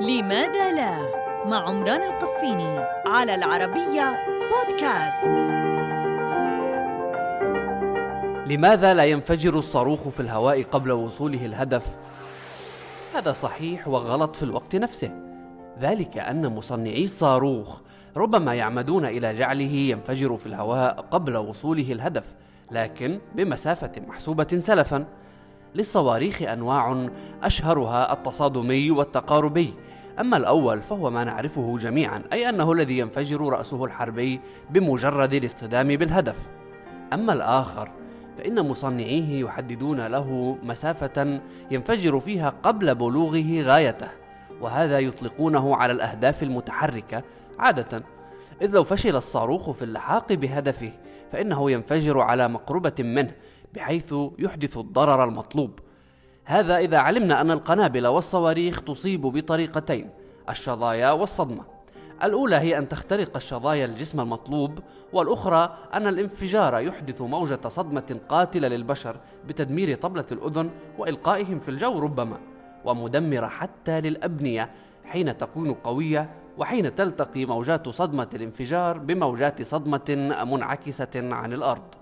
لماذا لا؟ مع عمران القفيني على العربية بودكاست. لماذا لا ينفجر الصاروخ في الهواء قبل وصوله الهدف؟ هذا صحيح وغلط في الوقت نفسه. ذلك أن مصنعي الصاروخ ربما يعمدون إلى جعله ينفجر في الهواء قبل وصوله الهدف لكن بمسافة محسوبة سلفا. للصواريخ أنواع أشهرها التصادمي والتقاربي أما الأول فهو ما نعرفه جميعا أي أنه الذي ينفجر رأسه الحربي بمجرد الاصطدام بالهدف. أما الآخر فإن مصنعيه يحددون له مسافة ينفجر فيها قبل بلوغه غايته وهذا يطلقونه على الأهداف المتحركة عادة. إذ لو فشل الصاروخ في اللحاق بهدفه فإنه ينفجر على مقربة منه بحيث يحدث الضرر المطلوب. هذا إذا علمنا أن القنابل والصواريخ تصيب بطريقتين الشظايا والصدمة. الأولى هي أن تخترق الشظايا الجسم المطلوب والأخرى أن الانفجار يحدث موجة صدمة قاتلة للبشر بتدمير طبلة الأذن وإلقائهم في الجو ربما ومدمرة حتى للأبنية حين تكون قوية وحين تلتقي موجات صدمة الانفجار بموجات صدمة منعكسة عن الأرض.